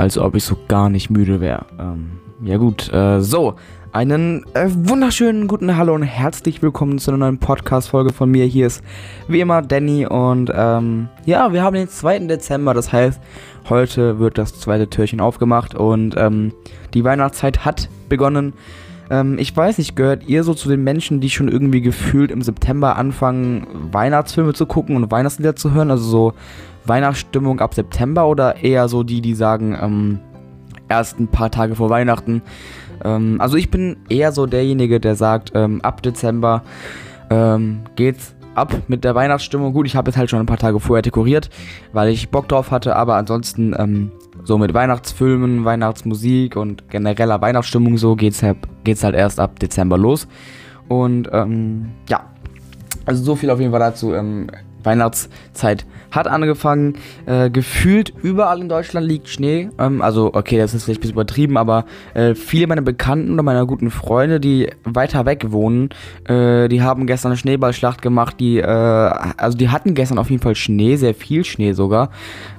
als ob ich so gar nicht müde wäre. Ähm, ja gut, äh, so. Einen äh, wunderschönen guten Hallo und herzlich willkommen zu einer neuen Podcast-Folge von mir. Hier ist wie immer Danny und ähm, ja, wir haben den 2. Dezember, das heißt, heute wird das zweite Türchen aufgemacht und ähm, die Weihnachtszeit hat begonnen. Ähm, ich weiß nicht, gehört ihr so zu den Menschen, die schon irgendwie gefühlt im September anfangen, Weihnachtsfilme zu gucken und Weihnachtslieder zu hören? Also so Weihnachtsstimmung ab September oder eher so die, die sagen, ähm, erst ein paar Tage vor Weihnachten. Ähm, also ich bin eher so derjenige, der sagt, ähm, ab Dezember ähm, geht's ab mit der Weihnachtsstimmung. Gut, ich habe jetzt halt schon ein paar Tage vorher dekoriert, weil ich Bock drauf hatte, aber ansonsten ähm, so mit Weihnachtsfilmen, Weihnachtsmusik und genereller Weihnachtsstimmung so geht's halt, geht's halt erst ab Dezember los. Und ähm, ja, also so viel auf jeden Fall dazu. Ähm, Weihnachtszeit hat angefangen. Äh, gefühlt überall in Deutschland liegt Schnee. Ähm, also, okay, das ist vielleicht ein bisschen übertrieben, aber äh, viele meiner Bekannten oder meiner guten Freunde, die weiter weg wohnen, äh, die haben gestern eine Schneeballschlacht gemacht. Die, äh, also, die hatten gestern auf jeden Fall Schnee, sehr viel Schnee sogar.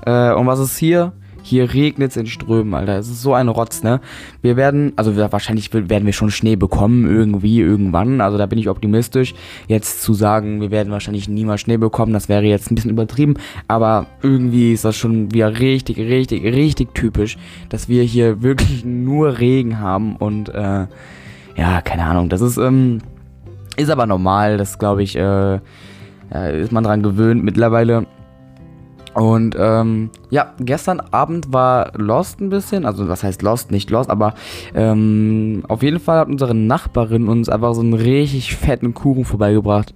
Äh, und was ist hier? Hier regnet es in Strömen, Alter. Es ist so ein Rotz, ne? Wir werden, also wahrscheinlich werden wir schon Schnee bekommen, irgendwie, irgendwann. Also da bin ich optimistisch. Jetzt zu sagen, wir werden wahrscheinlich niemals Schnee bekommen, das wäre jetzt ein bisschen übertrieben. Aber irgendwie ist das schon wieder richtig, richtig, richtig typisch, dass wir hier wirklich nur Regen haben. Und äh, ja, keine Ahnung. Das ist, ähm, ist aber normal. Das glaube ich, äh, ist man dran gewöhnt mittlerweile. Und ähm, ja, gestern Abend war Lost ein bisschen, also was heißt Lost, nicht Lost, aber ähm, auf jeden Fall hat unsere Nachbarin uns einfach so einen richtig fetten Kuchen vorbeigebracht.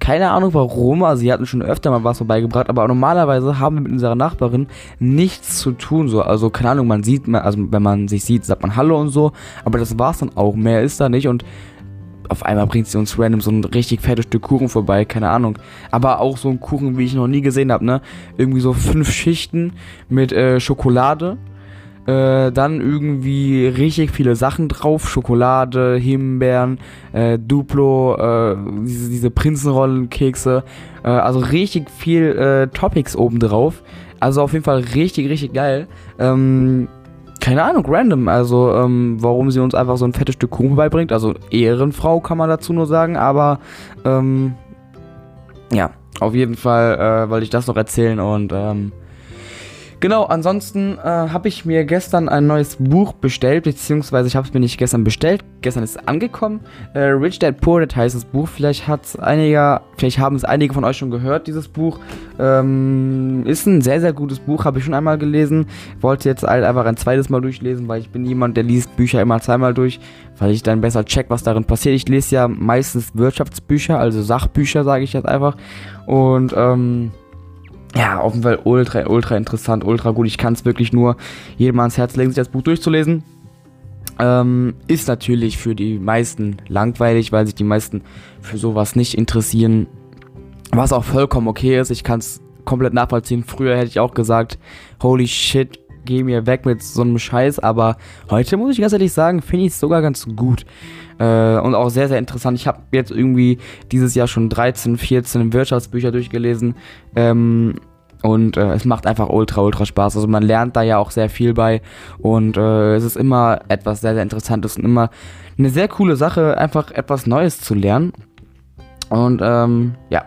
Keine Ahnung warum, also sie hatten schon öfter mal was vorbeigebracht, aber normalerweise haben wir mit unserer Nachbarin nichts zu tun, so, also keine Ahnung, man sieht, also wenn man sich sieht, sagt man Hallo und so, aber das war's dann auch, mehr ist da nicht und auf einmal bringt sie uns random so ein richtig fettes Stück Kuchen vorbei, keine Ahnung. Aber auch so ein Kuchen, wie ich noch nie gesehen habe, ne? Irgendwie so fünf Schichten mit äh, Schokolade. Äh, dann irgendwie richtig viele Sachen drauf. Schokolade, Himbeeren, äh, Duplo, äh, diese, diese Prinzenrollenkekse. Äh, also richtig viel äh, Topics oben drauf. Also auf jeden Fall richtig, richtig geil. Ähm, keine Ahnung, random. Also, ähm, warum sie uns einfach so ein fettes Stück Kuchen beibringt. Also, Ehrenfrau kann man dazu nur sagen, aber, ähm, ja, auf jeden Fall äh, wollte ich das noch erzählen und, ähm, Genau, ansonsten äh, habe ich mir gestern ein neues Buch bestellt, beziehungsweise ich habe es mir nicht gestern bestellt, gestern ist es angekommen. Äh, Rich Dad Poor Dad heißt das Buch, vielleicht vielleicht haben es einige von euch schon gehört, dieses Buch. Ähm, ist ein sehr, sehr gutes Buch, habe ich schon einmal gelesen. Wollte jetzt halt einfach ein zweites Mal durchlesen, weil ich bin jemand, der liest Bücher immer zweimal durch, weil ich dann besser check, was darin passiert. Ich lese ja meistens Wirtschaftsbücher, also Sachbücher, sage ich jetzt einfach. Und ähm, ja, auf jeden Fall ultra, ultra interessant, ultra gut. Ich kann es wirklich nur jedem ans Herz legen, sich das Buch durchzulesen. Ähm, ist natürlich für die meisten langweilig, weil sich die meisten für sowas nicht interessieren. Was auch vollkommen okay ist. Ich kann es komplett nachvollziehen. Früher hätte ich auch gesagt, holy shit, geh mir weg mit so einem Scheiß. Aber heute muss ich ganz ehrlich sagen, finde ich es sogar ganz gut. Äh, und auch sehr, sehr interessant. Ich habe jetzt irgendwie dieses Jahr schon 13, 14 Wirtschaftsbücher durchgelesen. Ähm, und äh, es macht einfach ultra, ultra Spaß. Also man lernt da ja auch sehr viel bei. Und äh, es ist immer etwas sehr, sehr Interessantes und immer eine sehr coole Sache, einfach etwas Neues zu lernen. Und ähm, ja,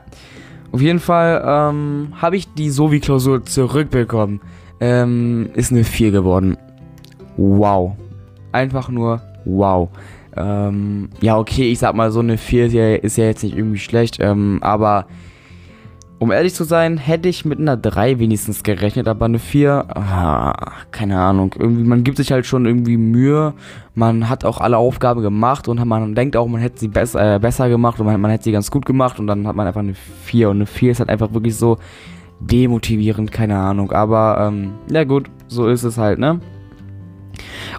auf jeden Fall ähm, habe ich die Sovi-Klausur zurückbekommen. Ähm, ist eine 4 geworden. Wow. Einfach nur wow. Ähm, ja, okay, ich sag mal, so eine 4 ist ja, jetzt nicht irgendwie schlecht, ähm, aber um ehrlich zu sein, hätte ich mit einer 3 wenigstens gerechnet, aber eine 4, ah, keine Ahnung. Irgendwie, man gibt sich halt schon irgendwie Mühe. Man hat auch alle Aufgaben gemacht und man denkt auch, man hätte sie besser, äh, besser gemacht und man, man hätte sie ganz gut gemacht und dann hat man einfach eine 4. Und eine 4 ist halt einfach wirklich so demotivierend, keine Ahnung. Aber, ähm, ja gut, so ist es halt, ne?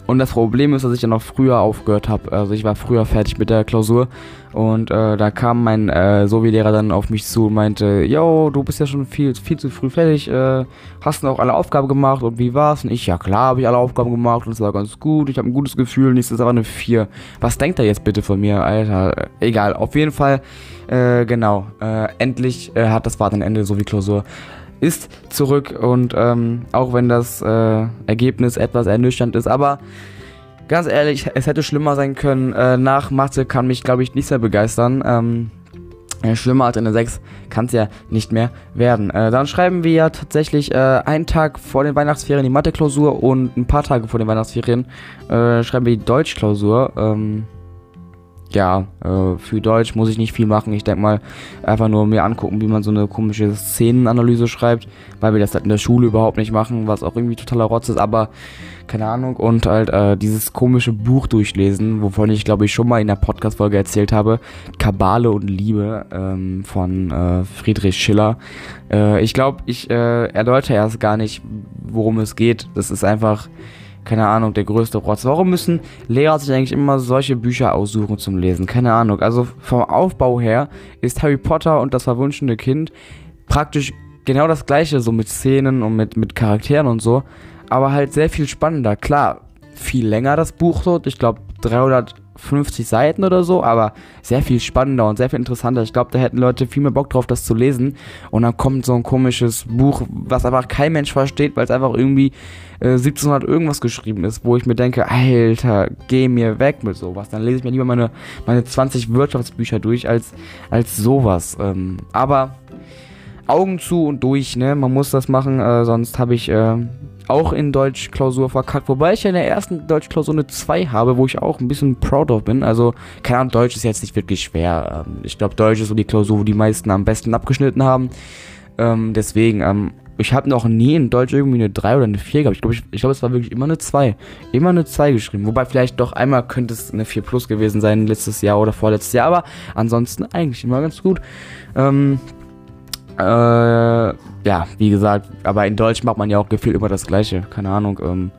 Und das Problem ist, dass ich ja noch früher aufgehört habe. Also ich war früher fertig mit der Klausur und äh, da kam mein äh, Sovi-Lehrer dann auf mich zu und meinte, yo, du bist ja schon viel, viel zu früh fertig, äh, hast du auch alle Aufgaben gemacht und wie war's? Und ich, ja klar, habe ich alle Aufgaben gemacht und es war ganz gut, ich habe ein gutes Gefühl, ist aber eine 4. Was denkt er jetzt bitte von mir, Alter? Egal, auf jeden Fall, äh, genau, äh, endlich äh, hat das Wartenende Sovi-Klausur ist zurück und ähm, auch wenn das äh, Ergebnis etwas ernüchternd ist, aber ganz ehrlich, es hätte schlimmer sein können. Äh, nach Mathe kann mich, glaube ich, nicht sehr begeistern. Ähm, äh, schlimmer als eine 6 kann es ja nicht mehr werden. Äh, dann schreiben wir ja tatsächlich äh, einen Tag vor den Weihnachtsferien die Mathe-Klausur und ein paar Tage vor den Weihnachtsferien äh, schreiben wir die Deutsch-Klausur. Ähm, ja, äh, für Deutsch muss ich nicht viel machen. Ich denke mal, einfach nur mir angucken, wie man so eine komische Szenenanalyse schreibt, weil wir das halt in der Schule überhaupt nicht machen, was auch irgendwie totaler Rotz ist, aber keine Ahnung. Und halt äh, dieses komische Buch durchlesen, wovon ich glaube ich schon mal in der Podcast-Folge erzählt habe, Kabale und Liebe ähm, von äh, Friedrich Schiller. Äh, ich glaube, ich äh, erläutere erst gar nicht, worum es geht. Das ist einfach keine Ahnung, der größte Rotz. Warum müssen Lehrer sich eigentlich immer solche Bücher aussuchen zum Lesen? Keine Ahnung. Also vom Aufbau her ist Harry Potter und das verwunschene Kind praktisch genau das gleiche, so mit Szenen und mit, mit Charakteren und so. Aber halt sehr viel spannender. Klar, viel länger das Buch so. Ich glaube 300 50 Seiten oder so, aber sehr viel spannender und sehr viel interessanter. Ich glaube, da hätten Leute viel mehr Bock drauf, das zu lesen. Und dann kommt so ein komisches Buch, was einfach kein Mensch versteht, weil es einfach irgendwie äh, 1700 irgendwas geschrieben ist, wo ich mir denke, Alter, geh mir weg mit sowas. Dann lese ich mir lieber meine, meine 20 Wirtschaftsbücher durch als, als sowas. Ähm, aber Augen zu und durch, ne? Man muss das machen, äh, sonst habe ich äh, auch in Deutsch-Klausur verkackt. Wobei ich ja in der ersten Deutsch-Klausur eine 2 habe, wo ich auch ein bisschen proud of bin. Also, keine Ahnung, Deutsch ist jetzt nicht wirklich schwer. Ähm, ich glaube, Deutsch ist so die Klausur, wo die meisten am besten abgeschnitten haben. Ähm, deswegen, ähm, ich habe noch nie in Deutsch irgendwie eine 3 oder eine 4 gehabt. Ich glaube, ich, ich glaub, es war wirklich immer eine 2. Immer eine 2 geschrieben. Wobei vielleicht doch einmal könnte es eine 4 plus gewesen sein, letztes Jahr oder vorletztes Jahr. Aber ansonsten eigentlich immer ganz gut. Ähm, äh, ja, wie gesagt, aber in Deutsch macht man ja auch gefühlt immer das Gleiche. Keine Ahnung. Ähm,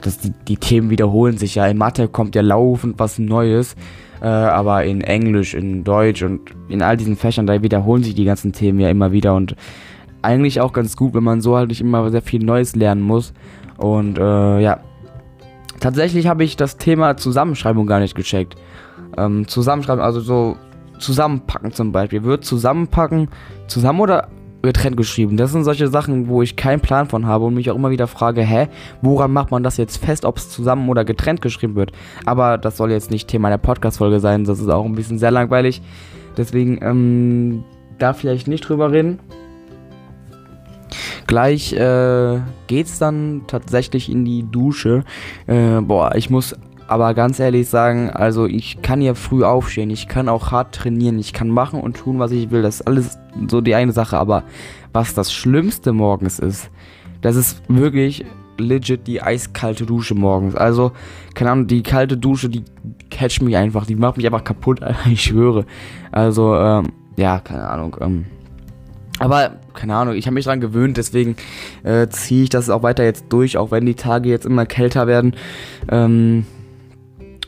das, die, die Themen wiederholen sich ja. In Mathe kommt ja laufend was Neues. Äh, aber in Englisch, in Deutsch und in all diesen Fächern, da wiederholen sich die ganzen Themen ja immer wieder. Und eigentlich auch ganz gut, wenn man so halt nicht immer sehr viel Neues lernen muss. Und äh, ja. Tatsächlich habe ich das Thema Zusammenschreibung gar nicht gecheckt. Ähm, zusammenschreiben, also so zusammenpacken zum Beispiel. Wird zusammenpacken zusammen oder getrennt geschrieben? Das sind solche Sachen, wo ich keinen Plan von habe und mich auch immer wieder frage, hä, woran macht man das jetzt fest, ob es zusammen oder getrennt geschrieben wird? Aber das soll jetzt nicht Thema der Podcast-Folge sein, das ist auch ein bisschen sehr langweilig. Deswegen, ähm, da vielleicht nicht drüber reden. Gleich äh, geht's dann tatsächlich in die Dusche. Äh, boah, ich muss aber ganz ehrlich sagen, also ich kann ja früh aufstehen, ich kann auch hart trainieren, ich kann machen und tun, was ich will. Das ist alles so die eine Sache. Aber was das Schlimmste morgens ist, das ist wirklich legit die eiskalte Dusche morgens. Also, keine Ahnung, die kalte Dusche, die catcht mich einfach, die macht mich einfach kaputt, ich schwöre. Also, ähm, ja, keine Ahnung. Ähm, aber keine Ahnung, ich habe mich daran gewöhnt, deswegen äh, ziehe ich das auch weiter jetzt durch, auch wenn die Tage jetzt immer kälter werden. Ähm,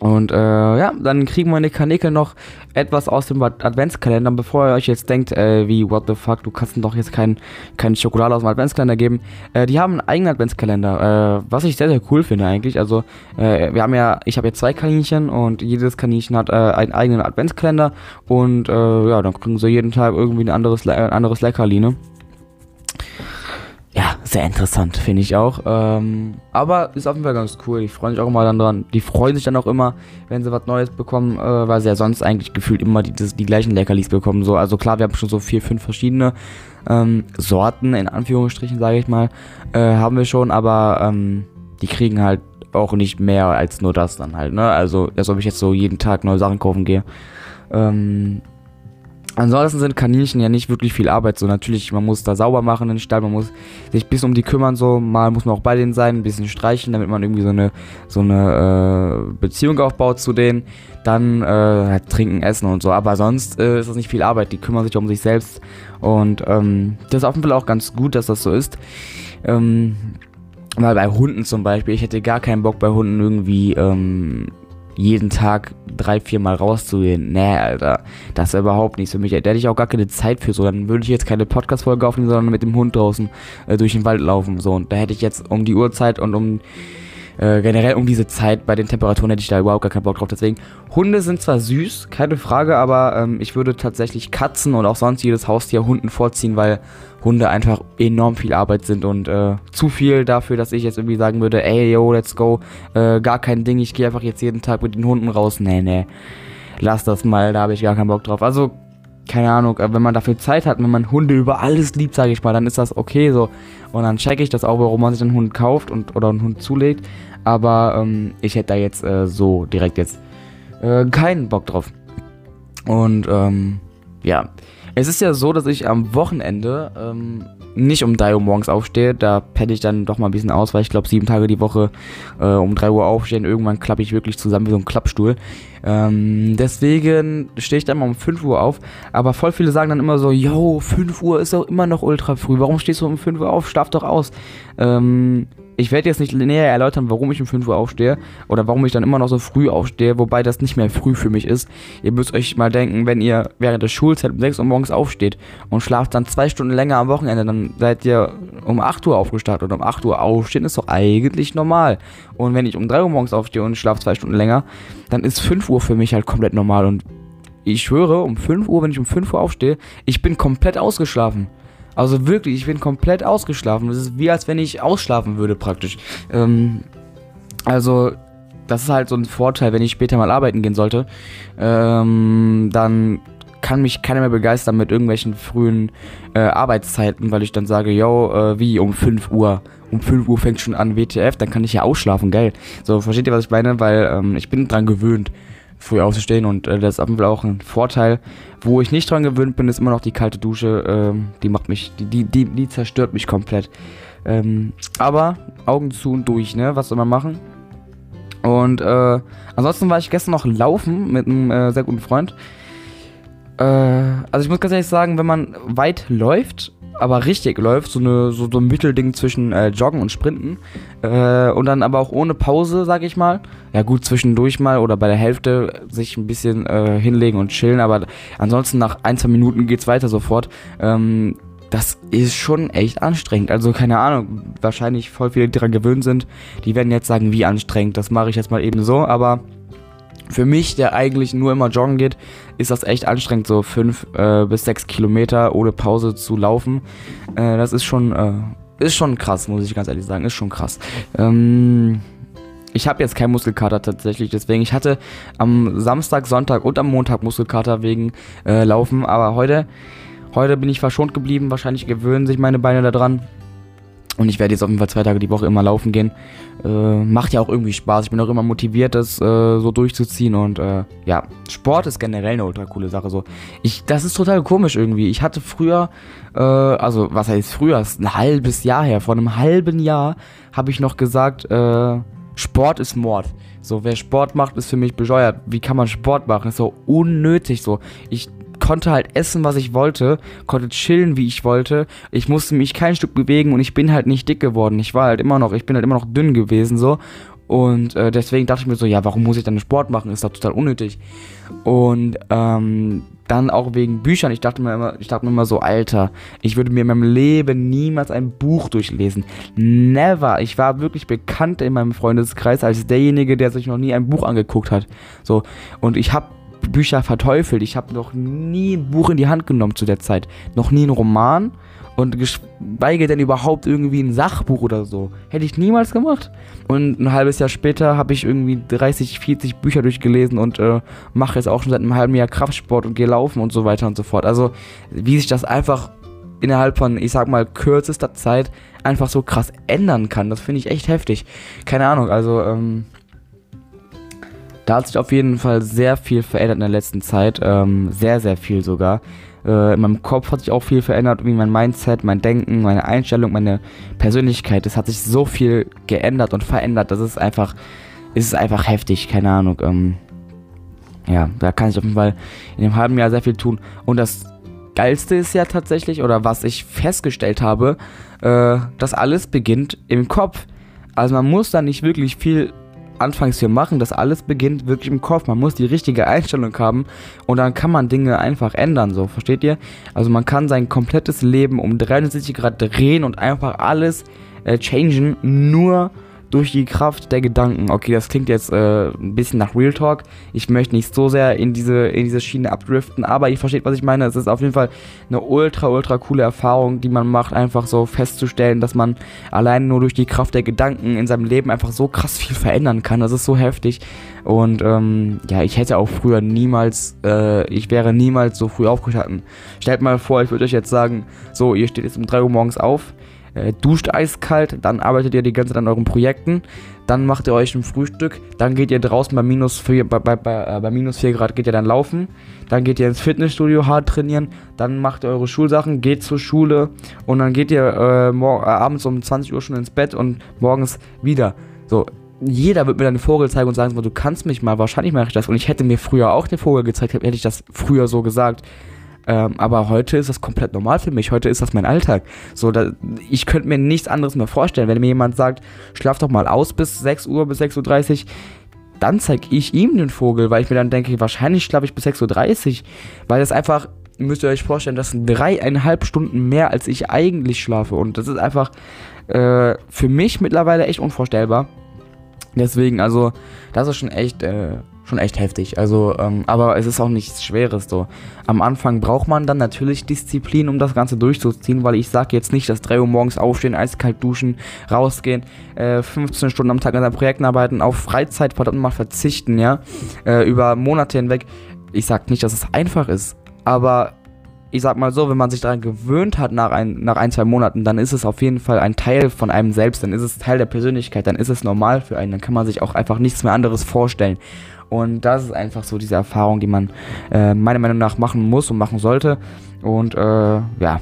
und äh, ja, dann kriegen wir in der Kanäle noch etwas aus dem Adventskalender. Bevor ihr euch jetzt denkt, äh, wie, what the fuck, du kannst doch jetzt keinen kein Schokolade aus dem Adventskalender geben. Äh, die haben einen eigenen Adventskalender, äh, was ich sehr, sehr cool finde eigentlich. Also, äh, wir haben ja, ich habe jetzt zwei Kaninchen und jedes Kaninchen hat äh, einen eigenen Adventskalender. Und äh, ja, dann kriegen sie jeden Tag irgendwie ein anderes, ein anderes Leckerli, ne? Sehr interessant, finde ich auch. Ähm, aber ist auf jeden Fall ganz cool. Ich freue mich auch immer dann dran. Die freuen sich dann auch immer, wenn sie was Neues bekommen, äh, weil sie ja sonst eigentlich gefühlt immer die, die, die gleichen Leckerlis bekommen. So, also klar, wir haben schon so vier, fünf verschiedene ähm, Sorten, in Anführungsstrichen, sage ich mal, äh, haben wir schon, aber ähm, die kriegen halt auch nicht mehr als nur das dann halt, ne? Also, als ob ich jetzt so jeden Tag neue Sachen kaufen gehe. Ähm, Ansonsten sind Kaninchen ja nicht wirklich viel Arbeit. So natürlich, man muss da sauber machen den Stall, man muss sich bis um die kümmern. So mal muss man auch bei denen sein, ein bisschen streichen, damit man irgendwie so eine so eine äh, Beziehung aufbaut zu denen. Dann äh, halt trinken, essen und so. Aber sonst äh, ist das nicht viel Arbeit. Die kümmern sich um sich selbst und ähm, das ist auf jeden Fall auch ganz gut, dass das so ist. Ähm, weil bei Hunden zum Beispiel, ich hätte gar keinen Bock bei Hunden irgendwie ähm, jeden Tag drei, vier Mal rauszugehen. Nee, Alter. Das ist überhaupt nichts für mich. Da hätte ich auch gar keine Zeit für so. Dann würde ich jetzt keine Podcast-Folge aufnehmen, sondern mit dem Hund draußen äh, durch den Wald laufen. So. Und da hätte ich jetzt um die Uhrzeit und um äh, generell um diese Zeit bei den Temperaturen hätte ich da überhaupt gar keinen Bock drauf. Deswegen, Hunde sind zwar süß, keine Frage, aber ähm, ich würde tatsächlich Katzen und auch sonst jedes Haustier Hunden vorziehen, weil Hunde einfach enorm viel Arbeit sind und äh, zu viel dafür, dass ich jetzt irgendwie sagen würde, ey, yo, let's go, äh, gar kein Ding, ich gehe einfach jetzt jeden Tag mit den Hunden raus. Nee, nee, lass das mal, da habe ich gar keinen Bock drauf. Also, keine Ahnung, äh, wenn man dafür Zeit hat, wenn man Hunde über alles liebt, sage ich mal, dann ist das okay so. Und dann checke ich das auch, warum man sich einen Hund kauft und oder einen Hund zulegt. Aber ähm, ich hätte da jetzt äh, so direkt jetzt äh, keinen Bock drauf. Und ähm, ja, es ist ja so, dass ich am Wochenende ähm, nicht um 3 Uhr morgens aufstehe. Da penne ich dann doch mal ein bisschen aus, weil ich glaube, sieben Tage die Woche äh, um 3 Uhr aufstehen. Irgendwann klappe ich wirklich zusammen wie so ein Klappstuhl. Ähm, deswegen stehe ich dann mal um 5 Uhr auf. Aber voll viele sagen dann immer so: Yo, 5 Uhr ist doch immer noch ultra früh. Warum stehst du um 5 Uhr auf? Schlaf doch aus. Ähm, ich werde jetzt nicht näher erläutern, warum ich um 5 Uhr aufstehe oder warum ich dann immer noch so früh aufstehe, wobei das nicht mehr früh für mich ist. Ihr müsst euch mal denken, wenn ihr während der Schulzeit um 6 Uhr morgens aufsteht und schlaft dann zwei Stunden länger am Wochenende, dann seid ihr um 8 Uhr aufgestartet und um 8 Uhr aufstehen ist doch eigentlich normal. Und wenn ich um 3 Uhr morgens aufstehe und schlafe zwei Stunden länger, dann ist 5 Uhr für mich halt komplett normal und ich schwöre, um 5 Uhr, wenn ich um 5 Uhr aufstehe, ich bin komplett ausgeschlafen. Also wirklich, ich bin komplett ausgeschlafen. Das ist wie als wenn ich ausschlafen würde praktisch. Ähm, also das ist halt so ein Vorteil, wenn ich später mal arbeiten gehen sollte. Ähm, dann kann mich keiner mehr begeistern mit irgendwelchen frühen äh, Arbeitszeiten, weil ich dann sage, yo, äh, wie um 5 Uhr. Um 5 Uhr fängt schon an WTF, dann kann ich ja ausschlafen, geil. So, versteht ihr, was ich meine? Weil ähm, ich bin dran gewöhnt früh aufzustehen und äh, das ist auf jeden Fall auch ein Vorteil. Wo ich nicht dran gewöhnt bin, ist immer noch die kalte Dusche. Ähm, die macht mich, die, die, die, die zerstört mich komplett. Ähm, aber Augen zu und durch, ne? Was soll man machen? Und äh, ansonsten war ich gestern noch laufen mit einem äh, sehr guten Freund. Äh, also ich muss ganz ehrlich sagen, wenn man weit läuft, aber richtig läuft, so, eine, so, so ein Mittelding zwischen äh, Joggen und Sprinten. Äh, und dann aber auch ohne Pause, sag ich mal. Ja gut, zwischendurch mal oder bei der Hälfte sich ein bisschen äh, hinlegen und chillen, aber ansonsten nach ein, zwei Minuten geht's weiter sofort. Ähm, das ist schon echt anstrengend. Also keine Ahnung, wahrscheinlich voll viele, die daran gewöhnt sind, die werden jetzt sagen, wie anstrengend. Das mache ich jetzt mal eben so, aber für mich, der eigentlich nur immer joggen geht, ist das echt anstrengend, so fünf äh, bis sechs Kilometer ohne Pause zu laufen. Äh, das ist schon, äh, ist schon krass, muss ich ganz ehrlich sagen, ist schon krass. Ähm, ich habe jetzt keinen Muskelkater tatsächlich, deswegen ich hatte am Samstag, Sonntag und am Montag Muskelkater wegen äh, Laufen, aber heute, heute bin ich verschont geblieben. Wahrscheinlich gewöhnen sich meine Beine daran. Und ich werde jetzt auf jeden Fall zwei Tage die Woche immer laufen gehen. Äh, macht ja auch irgendwie Spaß. Ich bin auch immer motiviert, das äh, so durchzuziehen. Und äh, ja, Sport ist generell eine ultra coole Sache. So. Ich, das ist total komisch irgendwie. Ich hatte früher, äh, also was heißt früher? Ist ein halbes Jahr her. Vor einem halben Jahr habe ich noch gesagt, äh, Sport ist Mord. So, wer Sport macht, ist für mich bescheuert. Wie kann man Sport machen? Ist so unnötig so. Ich konnte halt essen, was ich wollte, konnte chillen, wie ich wollte. Ich musste mich kein Stück bewegen und ich bin halt nicht dick geworden. Ich war halt immer noch, ich bin halt immer noch dünn gewesen so. Und äh, deswegen dachte ich mir so, ja, warum muss ich dann Sport machen? Ist doch total unnötig. Und ähm, dann auch wegen Büchern. Ich dachte mir immer, ich dachte mir immer so, Alter, ich würde mir in meinem Leben niemals ein Buch durchlesen. Never. Ich war wirklich bekannt in meinem Freundeskreis als derjenige, der sich noch nie ein Buch angeguckt hat. So. Und ich habe Bücher verteufelt. Ich habe noch nie ein Buch in die Hand genommen zu der Zeit. Noch nie ein Roman und geschweige denn überhaupt irgendwie ein Sachbuch oder so. Hätte ich niemals gemacht. Und ein halbes Jahr später habe ich irgendwie 30, 40 Bücher durchgelesen und äh, mache jetzt auch schon seit einem halben Jahr Kraftsport und gehe laufen und so weiter und so fort. Also wie sich das einfach innerhalb von, ich sag mal, kürzester Zeit einfach so krass ändern kann, das finde ich echt heftig. Keine Ahnung, also ähm, da hat sich auf jeden Fall sehr viel verändert in der letzten Zeit. Ähm, sehr, sehr viel sogar. Äh, in meinem Kopf hat sich auch viel verändert, wie mein Mindset, mein Denken, meine Einstellung, meine Persönlichkeit. Es hat sich so viel geändert und verändert. Das ist einfach, ist einfach heftig, keine Ahnung. Ähm, ja, da kann ich auf jeden Fall in dem halben Jahr sehr viel tun. Und das Geilste ist ja tatsächlich, oder was ich festgestellt habe, äh, dass alles beginnt im Kopf. Also man muss da nicht wirklich viel anfangs hier machen, das alles beginnt wirklich im Kopf. Man muss die richtige Einstellung haben und dann kann man Dinge einfach ändern, so, versteht ihr? Also man kann sein komplettes Leben um 360 Grad drehen und einfach alles äh, changen, nur durch die Kraft der Gedanken. Okay, das klingt jetzt äh, ein bisschen nach Real Talk. Ich möchte nicht so sehr in diese, in diese Schiene abdriften, aber ihr versteht, was ich meine. Es ist auf jeden Fall eine ultra, ultra coole Erfahrung, die man macht, einfach so festzustellen, dass man allein nur durch die Kraft der Gedanken in seinem Leben einfach so krass viel verändern kann. Das ist so heftig. Und ähm, ja, ich hätte auch früher niemals, äh, ich wäre niemals so früh aufgestanden. Stellt mal vor, ich würde euch jetzt sagen, so, ihr steht jetzt um 3 Uhr morgens auf, äh, duscht eiskalt, dann arbeitet ihr die ganze Zeit an euren Projekten, dann macht ihr euch ein Frühstück, dann geht ihr draußen bei minus 4, bei, bei, bei, äh, bei minus 4 Grad geht ihr dann laufen, dann geht ihr ins Fitnessstudio hart trainieren, dann macht ihr eure Schulsachen, geht zur Schule und dann geht ihr äh, äh, abends um 20 Uhr schon ins Bett und morgens wieder. So, jeder wird mir dann einen Vogel zeigen und sagen, du kannst mich mal, wahrscheinlich mache ich das. Und ich hätte mir früher auch den Vogel gezeigt, hätte ich das früher so gesagt. Ähm, aber heute ist das komplett normal für mich. Heute ist das mein Alltag. So, da, ich könnte mir nichts anderes mehr vorstellen. Wenn mir jemand sagt, schlaf doch mal aus bis 6 Uhr, bis 6.30 Uhr, dann zeige ich ihm den Vogel, weil ich mir dann denke, wahrscheinlich schlafe ich bis 6.30 Uhr. Weil das einfach, müsst ihr euch vorstellen, das sind dreieinhalb Stunden mehr, als ich eigentlich schlafe. Und das ist einfach äh, für mich mittlerweile echt unvorstellbar. Deswegen, also, das ist schon echt äh, schon echt heftig. Also, ähm, aber es ist auch nichts Schweres so. Am Anfang braucht man dann natürlich Disziplin, um das Ganze durchzuziehen, weil ich sage jetzt nicht, dass 3 Uhr morgens aufstehen, eiskalt duschen, rausgehen, äh, 15 Stunden am Tag an seinen Projekten arbeiten, auf Freizeit verdammt mal verzichten, ja, äh, über Monate hinweg. Ich sag nicht, dass es einfach ist, aber ich sag mal so, wenn man sich daran gewöhnt hat nach ein, nach ein, zwei Monaten, dann ist es auf jeden Fall ein Teil von einem selbst, dann ist es Teil der Persönlichkeit, dann ist es normal für einen, dann kann man sich auch einfach nichts mehr anderes vorstellen. Und das ist einfach so diese Erfahrung, die man äh, meiner Meinung nach machen muss und machen sollte. Und äh, ja,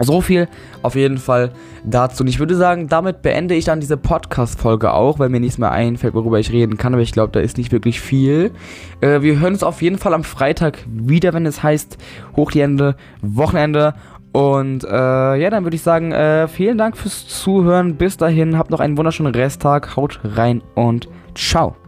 so viel auf jeden Fall dazu. Und ich würde sagen, damit beende ich dann diese Podcast-Folge auch, weil mir nichts mehr einfällt, worüber ich reden kann. Aber ich glaube, da ist nicht wirklich viel. Äh, wir hören uns auf jeden Fall am Freitag wieder, wenn es heißt Hochliende Wochenende. Und äh, ja, dann würde ich sagen, äh, vielen Dank fürs Zuhören. Bis dahin, habt noch einen wunderschönen Resttag. Haut rein und ciao.